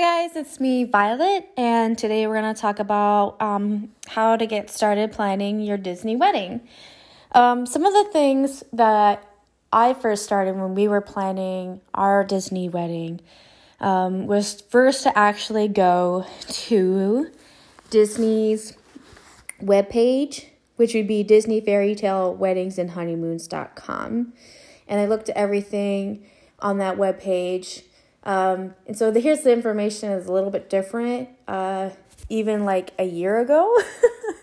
Hi, guys, it's me, Violet, and today we're going to talk about um, how to get started planning your Disney wedding. Um, some of the things that I first started when we were planning our Disney wedding um, was first to actually go to Disney's webpage, which would be Disney Fairy Tale Weddings and Honeymoons.com. And I looked at everything on that webpage. Um, and so the, here's the information is a little bit different, uh, even like a year ago.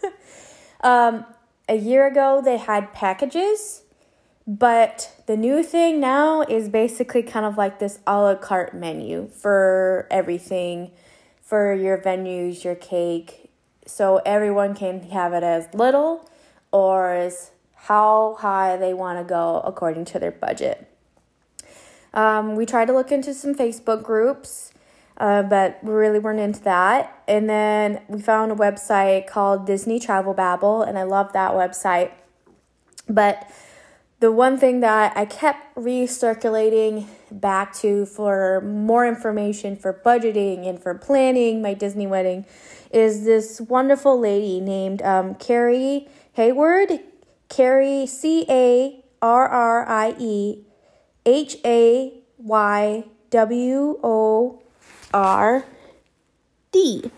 um, a year ago, they had packages, but the new thing now is basically kind of like this a la carte menu for everything for your venues, your cake. So everyone can have it as little or as how high they want to go according to their budget. Um, we tried to look into some Facebook groups, uh, but we really weren't into that. And then we found a website called Disney Travel Babble, and I love that website. But the one thing that I kept recirculating back to for more information for budgeting and for planning my Disney wedding is this wonderful lady named um, Carrie Hayward. Carrie, C A R R I E H A Y W O R D.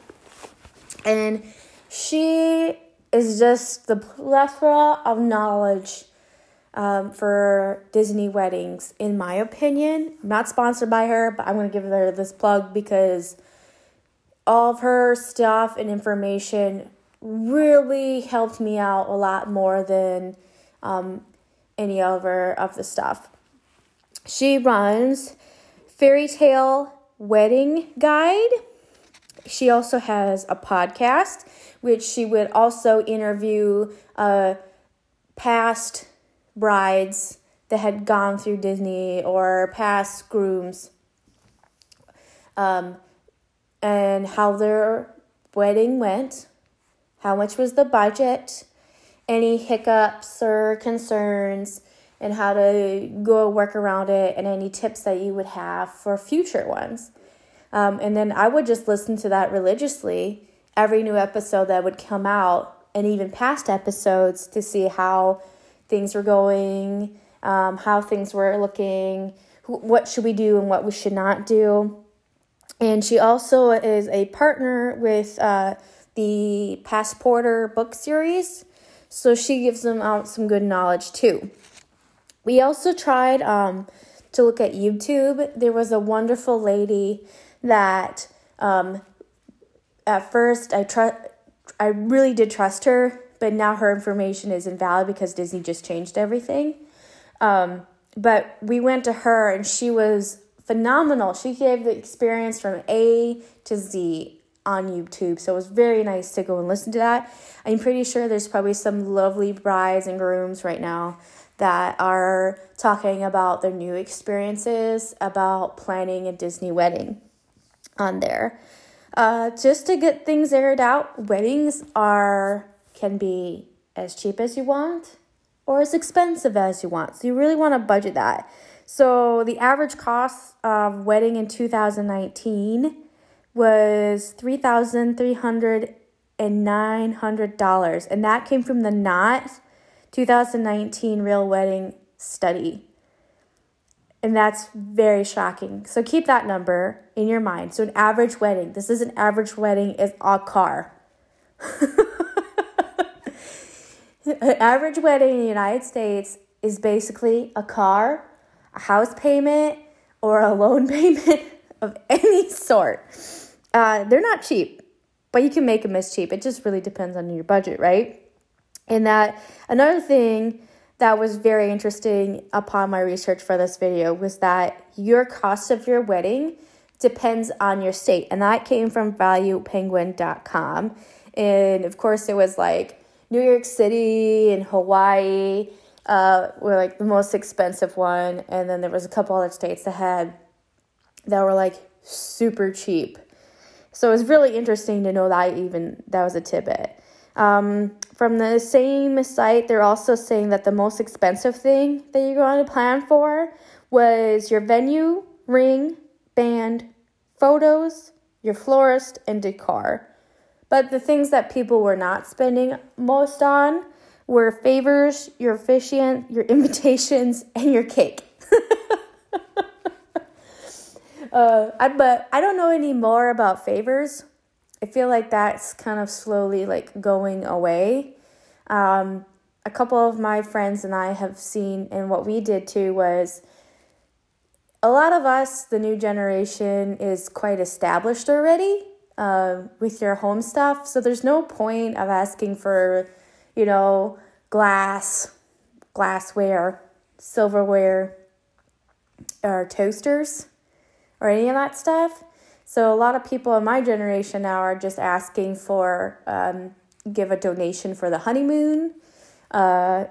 And she is just the plethora of knowledge um, for Disney weddings, in my opinion. I'm not sponsored by her, but I'm going to give her this plug because all of her stuff and information really helped me out a lot more than um, any other of the stuff. She runs Fairy Tale Wedding Guide. She also has a podcast, which she would also interview uh, past brides that had gone through Disney or past grooms um, and how their wedding went, how much was the budget, any hiccups or concerns, and how to go work around it and any tips that you would have for future ones. Um, and then I would just listen to that religiously every new episode that would come out and even past episodes to see how things were going, um, how things were looking, what should we do and what we should not do. And she also is a partner with uh, the Passporter book series, so she gives them out some good knowledge too. We also tried um, to look at YouTube. There was a wonderful lady that um, at first I trust. I really did trust her, but now her information is invalid because Disney just changed everything. Um, but we went to her and she was phenomenal. She gave the experience from A to Z on YouTube. So it was very nice to go and listen to that. I'm pretty sure there's probably some lovely brides and grooms right now that are talking about their new experiences about planning a Disney wedding on there. Uh, just to get things aired out, weddings are can be as cheap as you want or as expensive as you want. So you really want to budget that. So the average cost of wedding in 2019 was three thousand three hundred and nine hundred dollars, and that came from the Knot 2019 Real Wedding Study. And that's very shocking. So keep that number in your mind. So, an average wedding, this is an average wedding, is a car. an average wedding in the United States is basically a car, a house payment, or a loan payment of any sort. Uh, they're not cheap, but you can make them as cheap. It just really depends on your budget, right? And that another thing that was very interesting upon my research for this video was that your cost of your wedding depends on your state. And that came from valuepenguin.com. And of course, it was like New York City and Hawaii uh, were like the most expensive one. And then there was a couple other states that had that were like super cheap. So it was really interesting to know that even that was a tidbit. Um, from the same site, they're also saying that the most expensive thing that you're going to plan for was your venue, ring, band, photos, your florist, and decor. But the things that people were not spending most on were favors, your officiant, your invitations, and your cake. uh, I, but I don't know any more about favors. I feel like that's kind of slowly like going away. Um, a couple of my friends and I have seen, and what we did too was a lot of us, the new generation, is quite established already uh, with your home stuff. So there's no point of asking for, you know, glass, glassware, silverware, or toasters, or any of that stuff. So a lot of people in my generation now are just asking for um, give a donation for the honeymoon uh,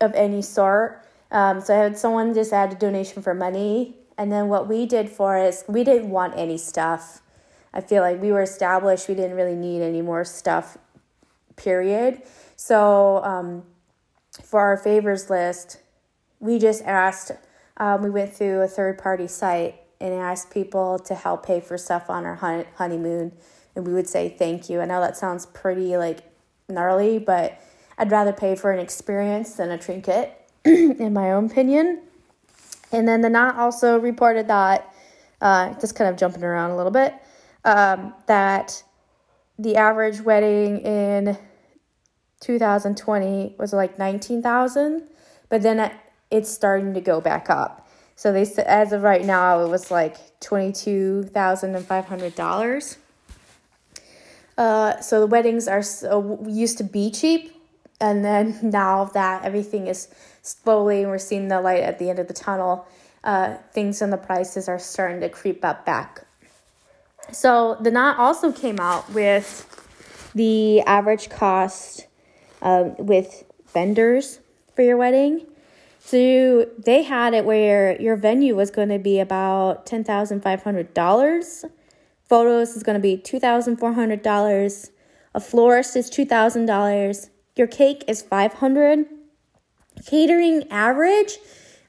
of any sort. Um, so I had someone just add a donation for money, and then what we did for is we didn't want any stuff. I feel like we were established. We didn't really need any more stuff. Period. So um, for our favors list, we just asked. Um, we went through a third party site and asked people to help pay for stuff on our honeymoon, and we would say thank you. I know that sounds pretty like gnarly, but I'd rather pay for an experience than a trinket, in my own opinion. And then the knot also reported that, uh, just kind of jumping around a little bit, um, that the average wedding in 2020 was like 19,000, but then it's starting to go back up. So they said as of right now it was like $22,500. Uh, so the weddings are so used to be cheap and then now that everything is slowly and we're seeing the light at the end of the tunnel, uh, things and the prices are starting to creep up back. So the knot also came out with the average cost um, with vendors for your wedding. So they had it where your venue was going to be about ten thousand five hundred dollars. Photos is going to be two thousand four hundred dollars. A florist is two thousand dollars. Your cake is five hundred. Catering average,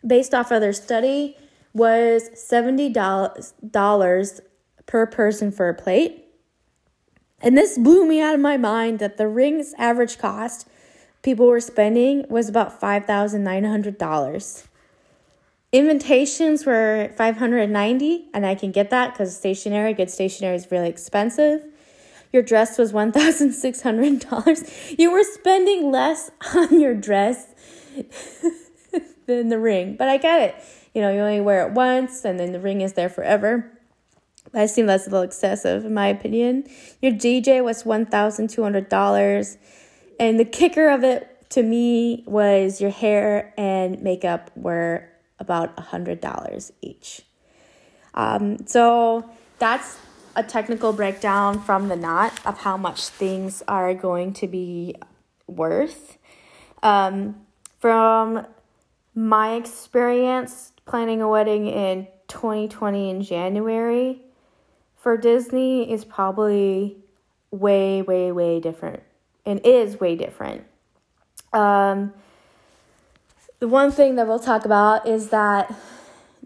based off of their study, was seventy dollars per person for a plate. And this blew me out of my mind that the ring's average cost people were spending was about $5,900. Invitations were 590 and I can get that because stationery, good stationery is really expensive. Your dress was $1,600. You were spending less on your dress than the ring, but I get it. You know, you only wear it once and then the ring is there forever. I seem that's a little excessive in my opinion. Your DJ was $1,200. And the kicker of it to me was your hair and makeup were about $100 each. Um, so that's a technical breakdown from the knot of how much things are going to be worth. Um, from my experience planning a wedding in 2020 in January for Disney is probably way, way, way different and is way different. Um, the one thing that we'll talk about is that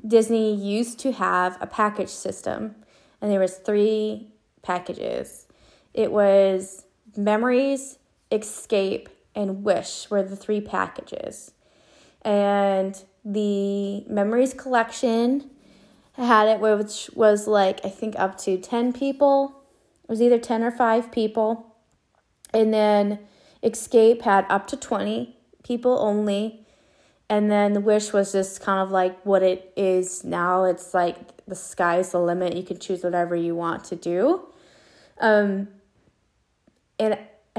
Disney used to have a package system, and there was three packages. It was Memories, Escape, and Wish were the three packages. And the Memories collection had it which was like I think up to 10 people. It was either 10 or 5 people. And then Escape had up to 20 people only. And then the Wish was just kind of like what it is now. It's like the sky's the limit. You can choose whatever you want to do. Um, and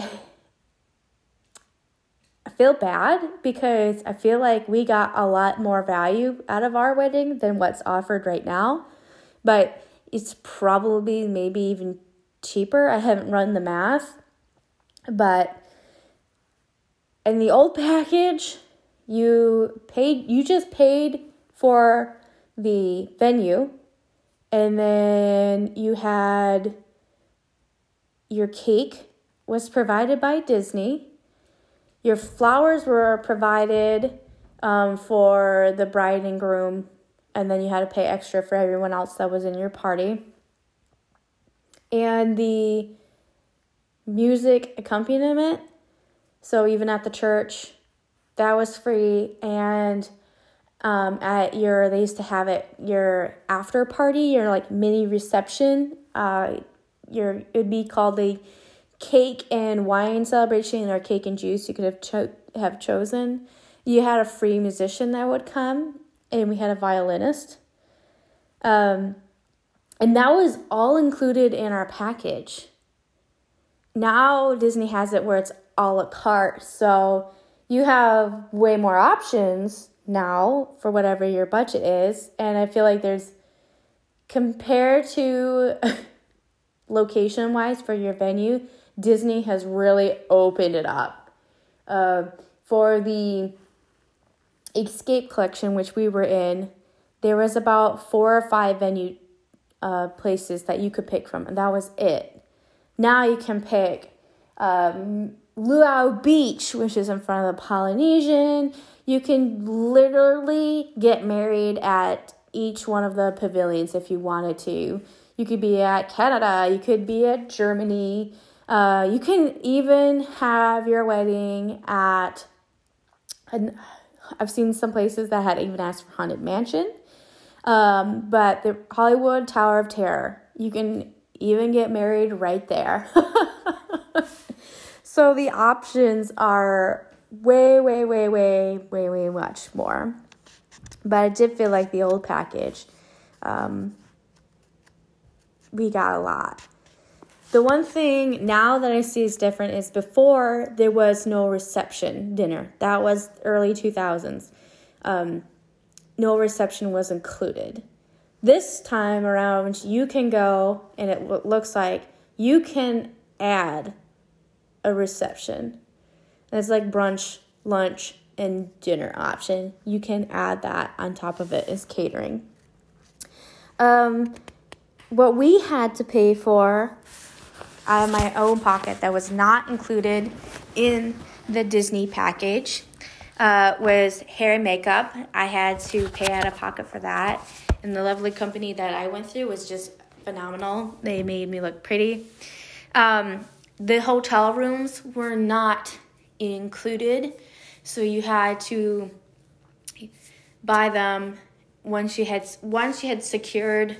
I feel bad because I feel like we got a lot more value out of our wedding than what's offered right now. But it's probably maybe even cheaper. I haven't run the math. But in the old package, you paid you just paid for the venue and then you had your cake was provided by Disney. Your flowers were provided um, for the bride and groom, and then you had to pay extra for everyone else that was in your party. and the music accompaniment. So even at the church, that was free. And um, at your, they used to have it, your after party, your like mini reception. Uh, your, it would be called the cake and wine celebration or cake and juice. You could have cho- have chosen. You had a free musician that would come, and we had a violinist. Um, and that was all included in our package. Now Disney has it where it's all a la carte. So you have way more options now for whatever your budget is. And I feel like there's, compared to location wise for your venue, Disney has really opened it up. Uh, for the Escape Collection, which we were in, there was about four or five venue uh, places that you could pick from, and that was it. Now you can pick um, Luau Beach, which is in front of the Polynesian. You can literally get married at each one of the pavilions if you wanted to. You could be at Canada, you could be at Germany. Uh, you can even have your wedding at, I've seen some places that had even asked for Haunted Mansion. Um, but the Hollywood Tower of Terror, you can even get married right there. so the options are way, way, way, way, way, way much more. But I did feel like the old package, um, we got a lot. The one thing now that I see is different is before there was no reception dinner. That was early 2000s. Um, no reception was included. This time around, you can go, and it looks like you can add a reception. It's like brunch, lunch, and dinner option. You can add that on top of it as catering. Um, what we had to pay for out of my own pocket that was not included in the Disney package uh, was hair and makeup. I had to pay out of pocket for that. And the lovely company that I went through was just phenomenal. They made me look pretty. Um, the hotel rooms were not included, so you had to buy them once you had once you had secured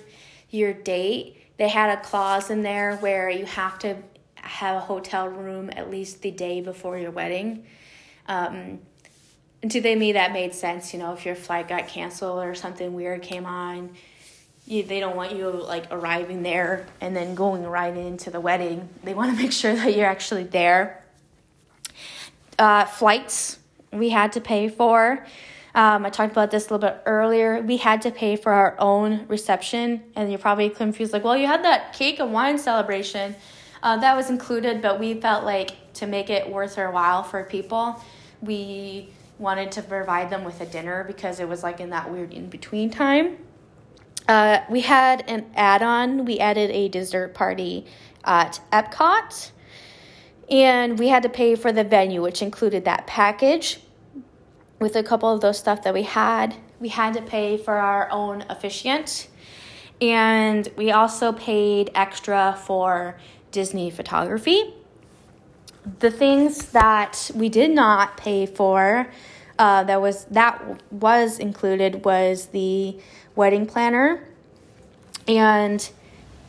your date. They had a clause in there where you have to have a hotel room at least the day before your wedding. Um, to me that made sense you know if your flight got canceled or something weird came on you, they don't want you like arriving there and then going right into the wedding. They want to make sure that you're actually there. Uh, flights we had to pay for um, i talked about this a little bit earlier. We had to pay for our own reception and you're probably confused like well you had that cake and wine celebration. Uh, that was included but we felt like to make it worth our while for people we wanted to provide them with a dinner because it was like in that weird in between time. Uh, we had an add on, we added a dessert party at Epcot, and we had to pay for the venue, which included that package with a couple of those stuff that we had. We had to pay for our own officiant, and we also paid extra for Disney photography the things that we did not pay for uh, that was that was included was the wedding planner. And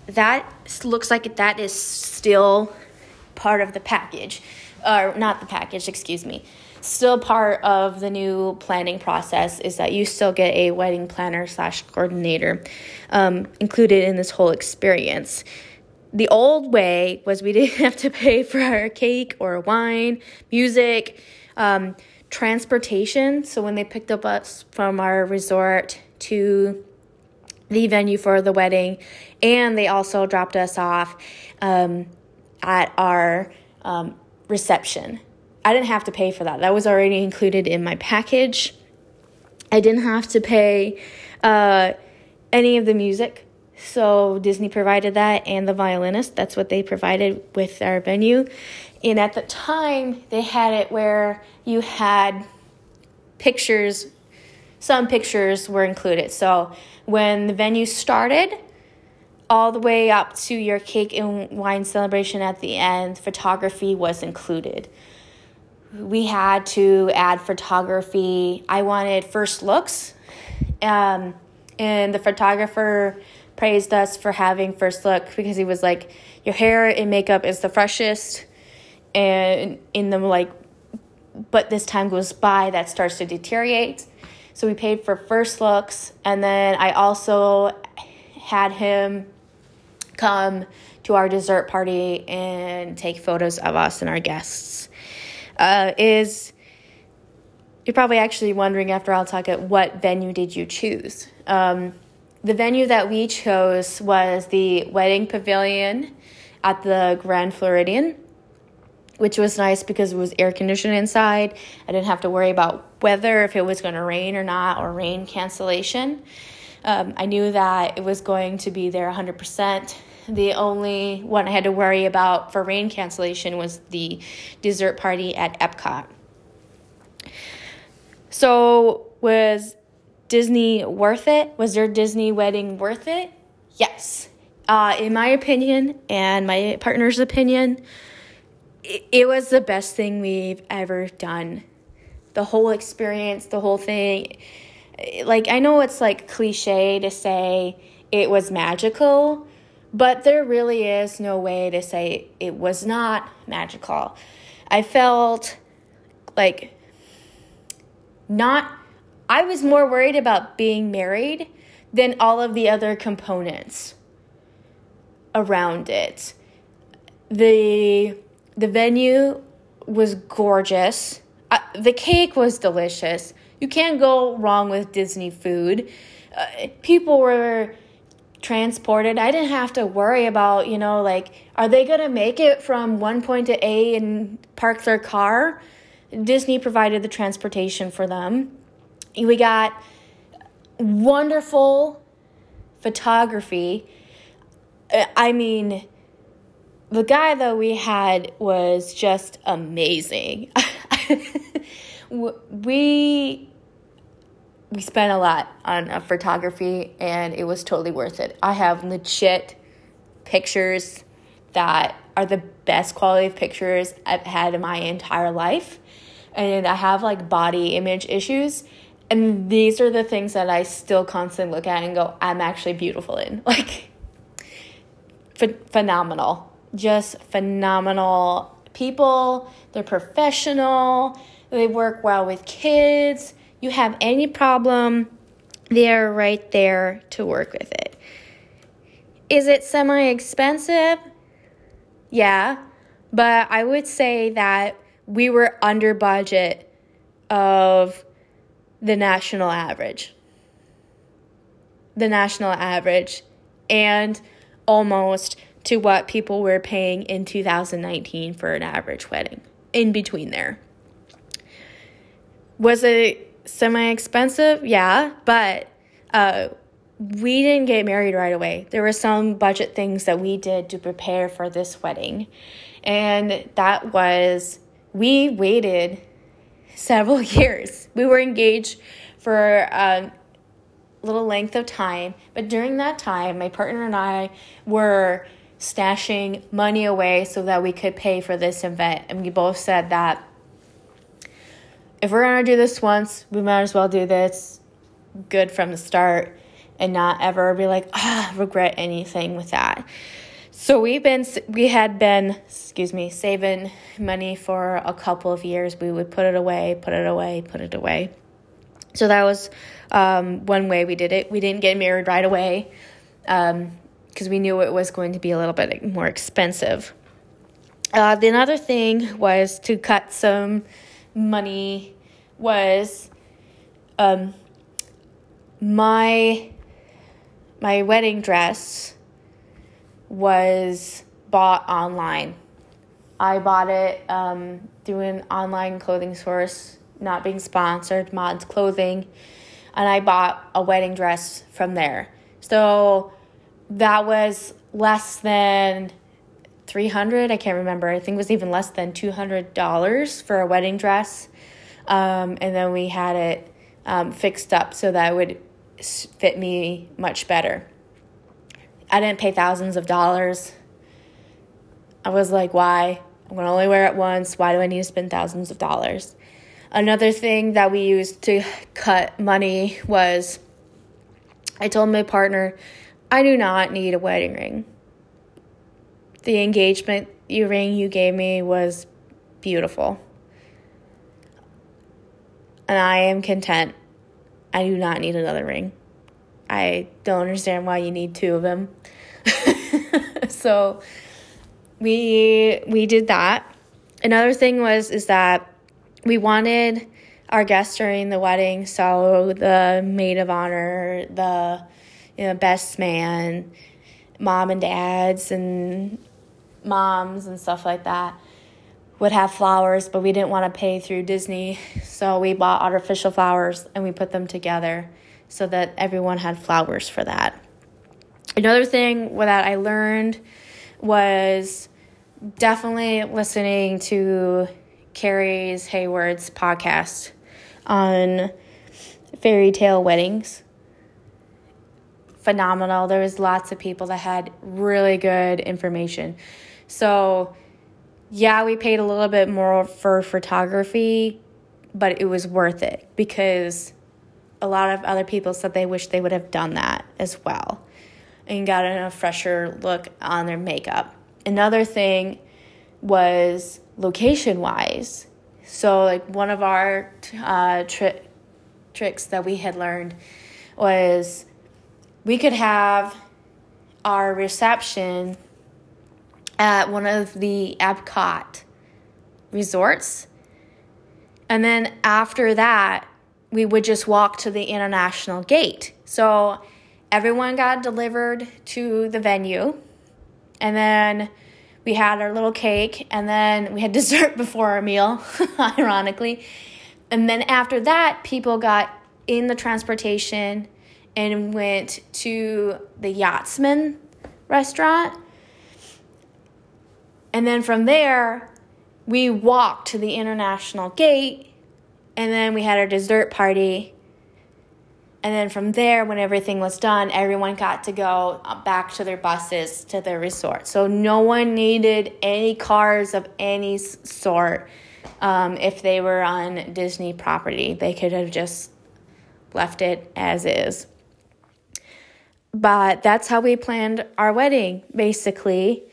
that looks like that is still part of the package or not the package excuse me. Still part of the new planning process is that you still get a wedding planner slash coordinator um, included in this whole experience. The old way was we didn't have to pay for our cake or wine, music, um, transportation. So when they picked up us from our resort to the venue for the wedding, and they also dropped us off um, at our um, reception. I didn't have to pay for that. That was already included in my package. I didn't have to pay uh, any of the music so Disney provided that and the violinist. That's what they provided with our venue. And at the time, they had it where you had pictures, some pictures were included. So when the venue started, all the way up to your cake and wine celebration at the end, photography was included. We had to add photography. I wanted first looks, um, and the photographer praised us for having first look because he was like, Your hair and makeup is the freshest, and in the like, but this time goes by, that starts to deteriorate. So we paid for first looks, and then I also had him come to our dessert party and take photos of us and our guests. Uh, is you're probably actually wondering after I'll talk at what venue did you choose? Um, the venue that we chose was the wedding pavilion at the Grand Floridian, which was nice because it was air conditioned inside. I didn't have to worry about weather, if it was going to rain or not, or rain cancellation. Um, I knew that it was going to be there 100%. The only one I had to worry about for rain cancellation was the dessert party at Epcot. So, was Disney worth it? Was their Disney wedding worth it? Yes. Uh, in my opinion and my partner's opinion, it, it was the best thing we've ever done. The whole experience, the whole thing. Like, I know it's like cliche to say it was magical, but there really is no way to say it was not magical. I felt like not, I was more worried about being married than all of the other components around it. The the venue was gorgeous. Uh, the cake was delicious. You can't go wrong with Disney food. Uh, people were transported. I didn't have to worry about, you know, like, are they going to make it from one point to A and park their car? Disney provided the transportation for them. We got wonderful photography. Uh, I mean, the guy that we had was just amazing. we we spent a lot on uh, photography and it was totally worth it. I have legit pictures that are the best quality of pictures I've had in my entire life. And I have like body image issues. And these are the things that I still constantly look at and go, I'm actually beautiful in. Like, ph- phenomenal. Just phenomenal people. They're professional. They work well with kids you have any problem, they're right there to work with it. Is it semi expensive? Yeah, but I would say that we were under budget of the national average. The national average, and almost to what people were paying in 2019 for an average wedding, in between there. Was it semi expensive, yeah, but uh, we didn't get married right away. There were some budget things that we did to prepare for this wedding. And that was, we waited several years. We were engaged for a little length of time, but during that time, my partner and I were stashing money away so that we could pay for this event. And we both said that if we're gonna do this once, we might as well do this good from the start and not ever be like, ah, regret anything with that. So we've been, we had been, excuse me, saving money for a couple of years. We would put it away, put it away, put it away. So that was um, one way we did it. We didn't get married right away because we knew it was going to be a little bit more expensive. Uh, the another thing was to cut some money was um, my my wedding dress was bought online. I bought it um, through an online clothing source, not being sponsored, Mods Clothing, and I bought a wedding dress from there. So that was less than 300 i can't remember i think it was even less than $200 for a wedding dress um, and then we had it um, fixed up so that it would fit me much better I didn't pay thousands of dollars. I was like, why? I'm going to only wear it once. Why do I need to spend thousands of dollars? Another thing that we used to cut money was I told my partner, I do not need a wedding ring. The engagement ring you gave me was beautiful. And I am content. I do not need another ring. I don't understand why you need two of them. so we we did that. Another thing was is that we wanted our guests during the wedding, so the maid of honor, the you know, best man, mom and dads and moms and stuff like that would have flowers, but we didn't want to pay through Disney. So we bought artificial flowers and we put them together so that everyone had flowers for that. Another thing that I learned was definitely listening to Carrie's Hayward's podcast on fairy tale weddings. Phenomenal. There was lots of people that had really good information. So, yeah, we paid a little bit more for photography, but it was worth it because a lot of other people said they wish they would have done that as well and gotten a fresher look on their makeup. Another thing was location wise. So, like, one of our uh, tri- tricks that we had learned was we could have our reception at one of the Epcot resorts. And then after that, we would just walk to the international gate. So everyone got delivered to the venue. And then we had our little cake. And then we had dessert before our meal, ironically. And then after that, people got in the transportation and went to the Yachtsman restaurant. And then from there, we walked to the international gate and then we had our dessert party. And then from there, when everything was done, everyone got to go back to their buses to their resort. So no one needed any cars of any sort um, if they were on Disney property. They could have just left it as is. But that's how we planned our wedding, basically.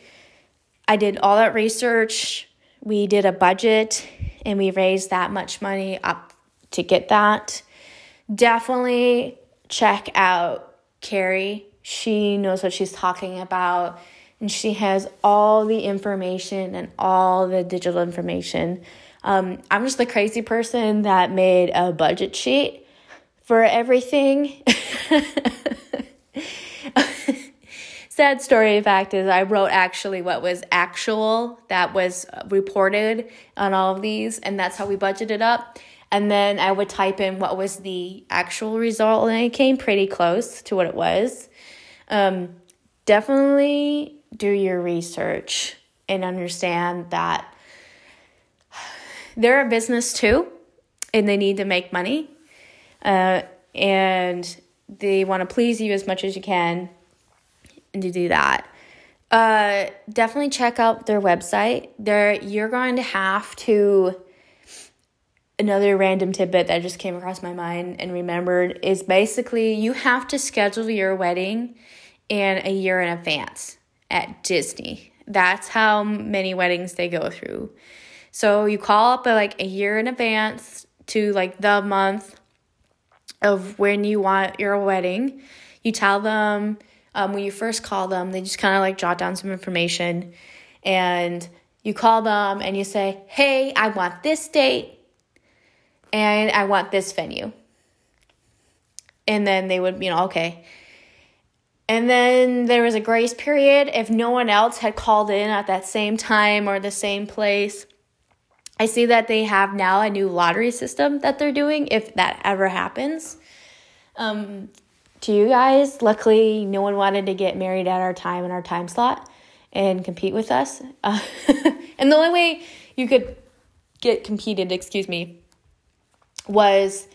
I did all that research. We did a budget and we raised that much money up to get that. Definitely check out Carrie. She knows what she's talking about and she has all the information and all the digital information. Um, I'm just the crazy person that made a budget sheet for everything. sad story fact is I wrote actually what was actual that was reported on all of these, and that's how we budgeted up. And then I would type in what was the actual result, and it came pretty close to what it was. Um, definitely do your research and understand that they're a business too, and they need to make money, uh, and they want to please you as much as you can And to do that. Uh, definitely check out their website. There, you're going to have to. Another random tidbit that just came across my mind and remembered is basically you have to schedule your wedding in a year in advance at Disney. That's how many weddings they go through. So you call up like a year in advance to like the month of when you want your wedding. You tell them um, when you first call them, they just kind of like jot down some information and you call them and you say, Hey, I want this date and I want this venue. And then they would, you know, okay. And then there was a grace period if no one else had called in at that same time or the same place. I see that they have now a new lottery system that they're doing if that ever happens. Um, to you guys. Luckily, no one wanted to get married at our time and our time slot and compete with us. Uh, and the only way you could get competed, excuse me, was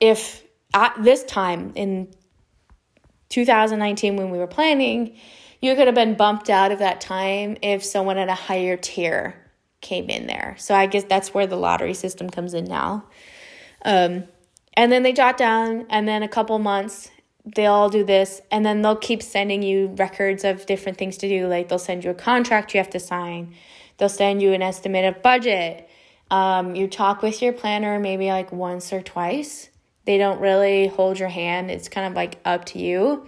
if at this time in 2019 when we were planning, you could have been bumped out of that time if someone at a higher tier came in there. So I guess that's where the lottery system comes in now. Um, and then they jot down, and then a couple months they'll do this, and then they'll keep sending you records of different things to do. Like they'll send you a contract you have to sign, they'll send you an estimated budget. Um, you talk with your planner maybe like once or twice. They don't really hold your hand, it's kind of like up to you.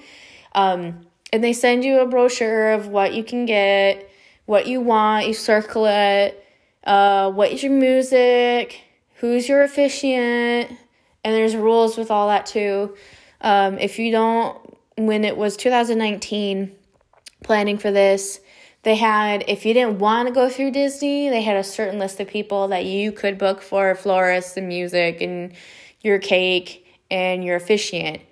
Um, and they send you a brochure of what you can get, what you want, you circle it, uh, what is your music, who's your officiant, and there's rules with all that too. Um, if you don't, when it was 2019, planning for this, they had, if you didn't want to go through Disney, they had a certain list of people that you could book for florists and music and your cake and your officiant.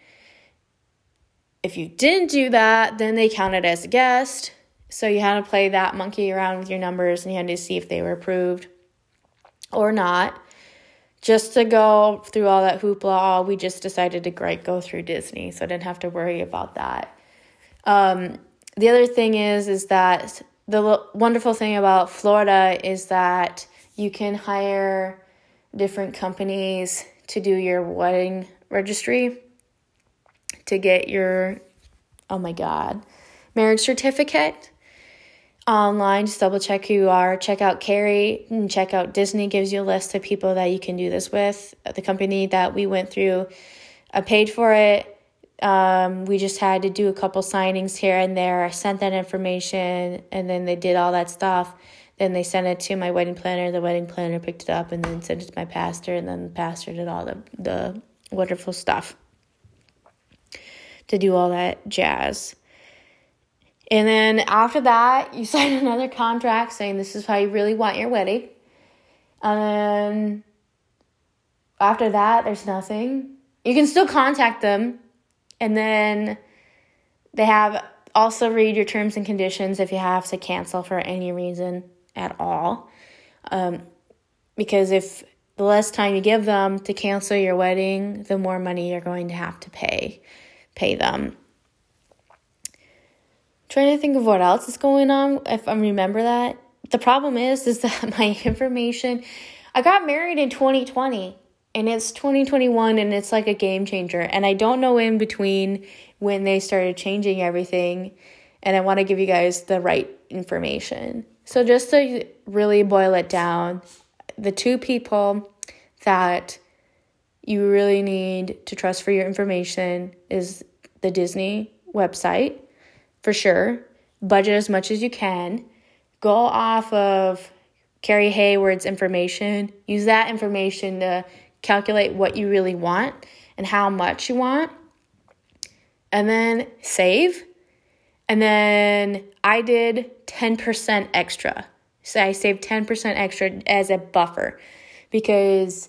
If you didn't do that, then they counted as a guest. So you had to play that monkey around with your numbers and you had to see if they were approved or not. Just to go through all that hoopla, we just decided to go through Disney, so I didn't have to worry about that. Um, the other thing is, is that the wonderful thing about Florida is that you can hire different companies to do your wedding registry to get your, oh my God, marriage certificate online. Just double check who you are. Check out Carrie and check out Disney gives you a list of people that you can do this with. The company that we went through, I paid for it. Um, we just had to do a couple signings here and there. I sent that information and then they did all that stuff. Then they sent it to my wedding planner. The wedding planner picked it up and then sent it to my pastor. And then the pastor did all the, the wonderful stuff to do all that jazz. And then after that, you sign another contract saying this is how you really want your wedding. And then after that, there's nothing. You can still contact them. And then they have also read your terms and conditions if you have to cancel for any reason at all. Um, because if the less time you give them to cancel your wedding, the more money you're going to have to pay pay them. Trying to think of what else is going on if I remember that. The problem is is that my information I got married in 2020 and it's 2021 and it's like a game changer and I don't know in between when they started changing everything and I want to give you guys the right information. So just to really boil it down, the two people that you really need to trust for your information is the Disney website for sure. Budget as much as you can. Go off of Carrie Hayward's information. Use that information to calculate what you really want and how much you want. And then save. And then I did 10% extra. So I saved 10% extra as a buffer because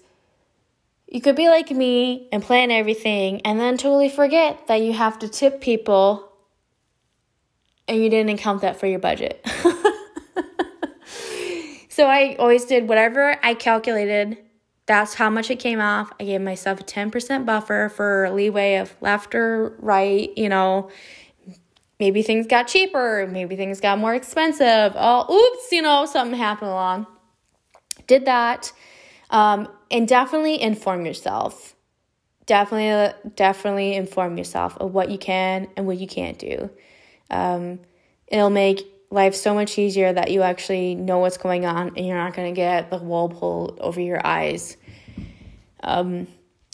you could be like me and plan everything and then totally forget that you have to tip people and you didn't account that for your budget. so I always did whatever I calculated. That's how much it came off. I gave myself a 10% buffer for leeway of left or right, you know. Maybe things got cheaper, maybe things got more expensive. Oh, oops, you know, something happened along. Did that. Um, and definitely inform yourself. Definitely, definitely inform yourself of what you can and what you can't do. Um, it'll make life so much easier that you actually know what's going on and you're not going to get the wool pulled over your eyes. Um,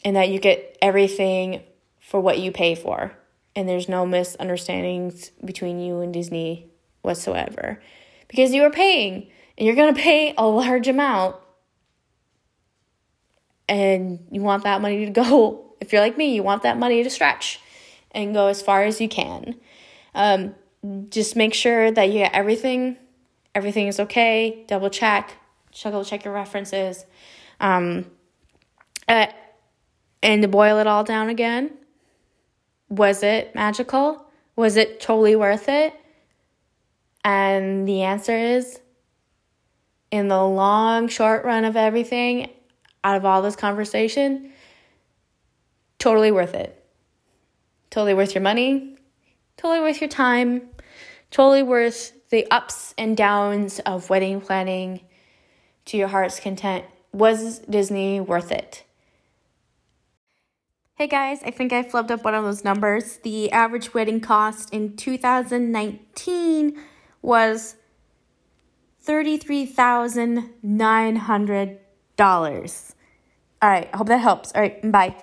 and that you get everything for what you pay for. And there's no misunderstandings between you and Disney whatsoever. Because you are paying and you're going to pay a large amount. And you want that money to go. If you're like me, you want that money to stretch and go as far as you can. Um, just make sure that you get everything, everything is okay. Double check, double check your references, um, uh, and to boil it all down again. Was it magical? Was it totally worth it? And the answer is in the long, short run of everything, out of all this conversation, totally worth it. Totally worth your money, totally worth your time, totally worth the ups and downs of wedding planning to your heart's content. Was Disney worth it? Hey guys, I think I flubbed up one of those numbers. The average wedding cost in 2019 was $33,900. All right, I hope that helps. All right, bye.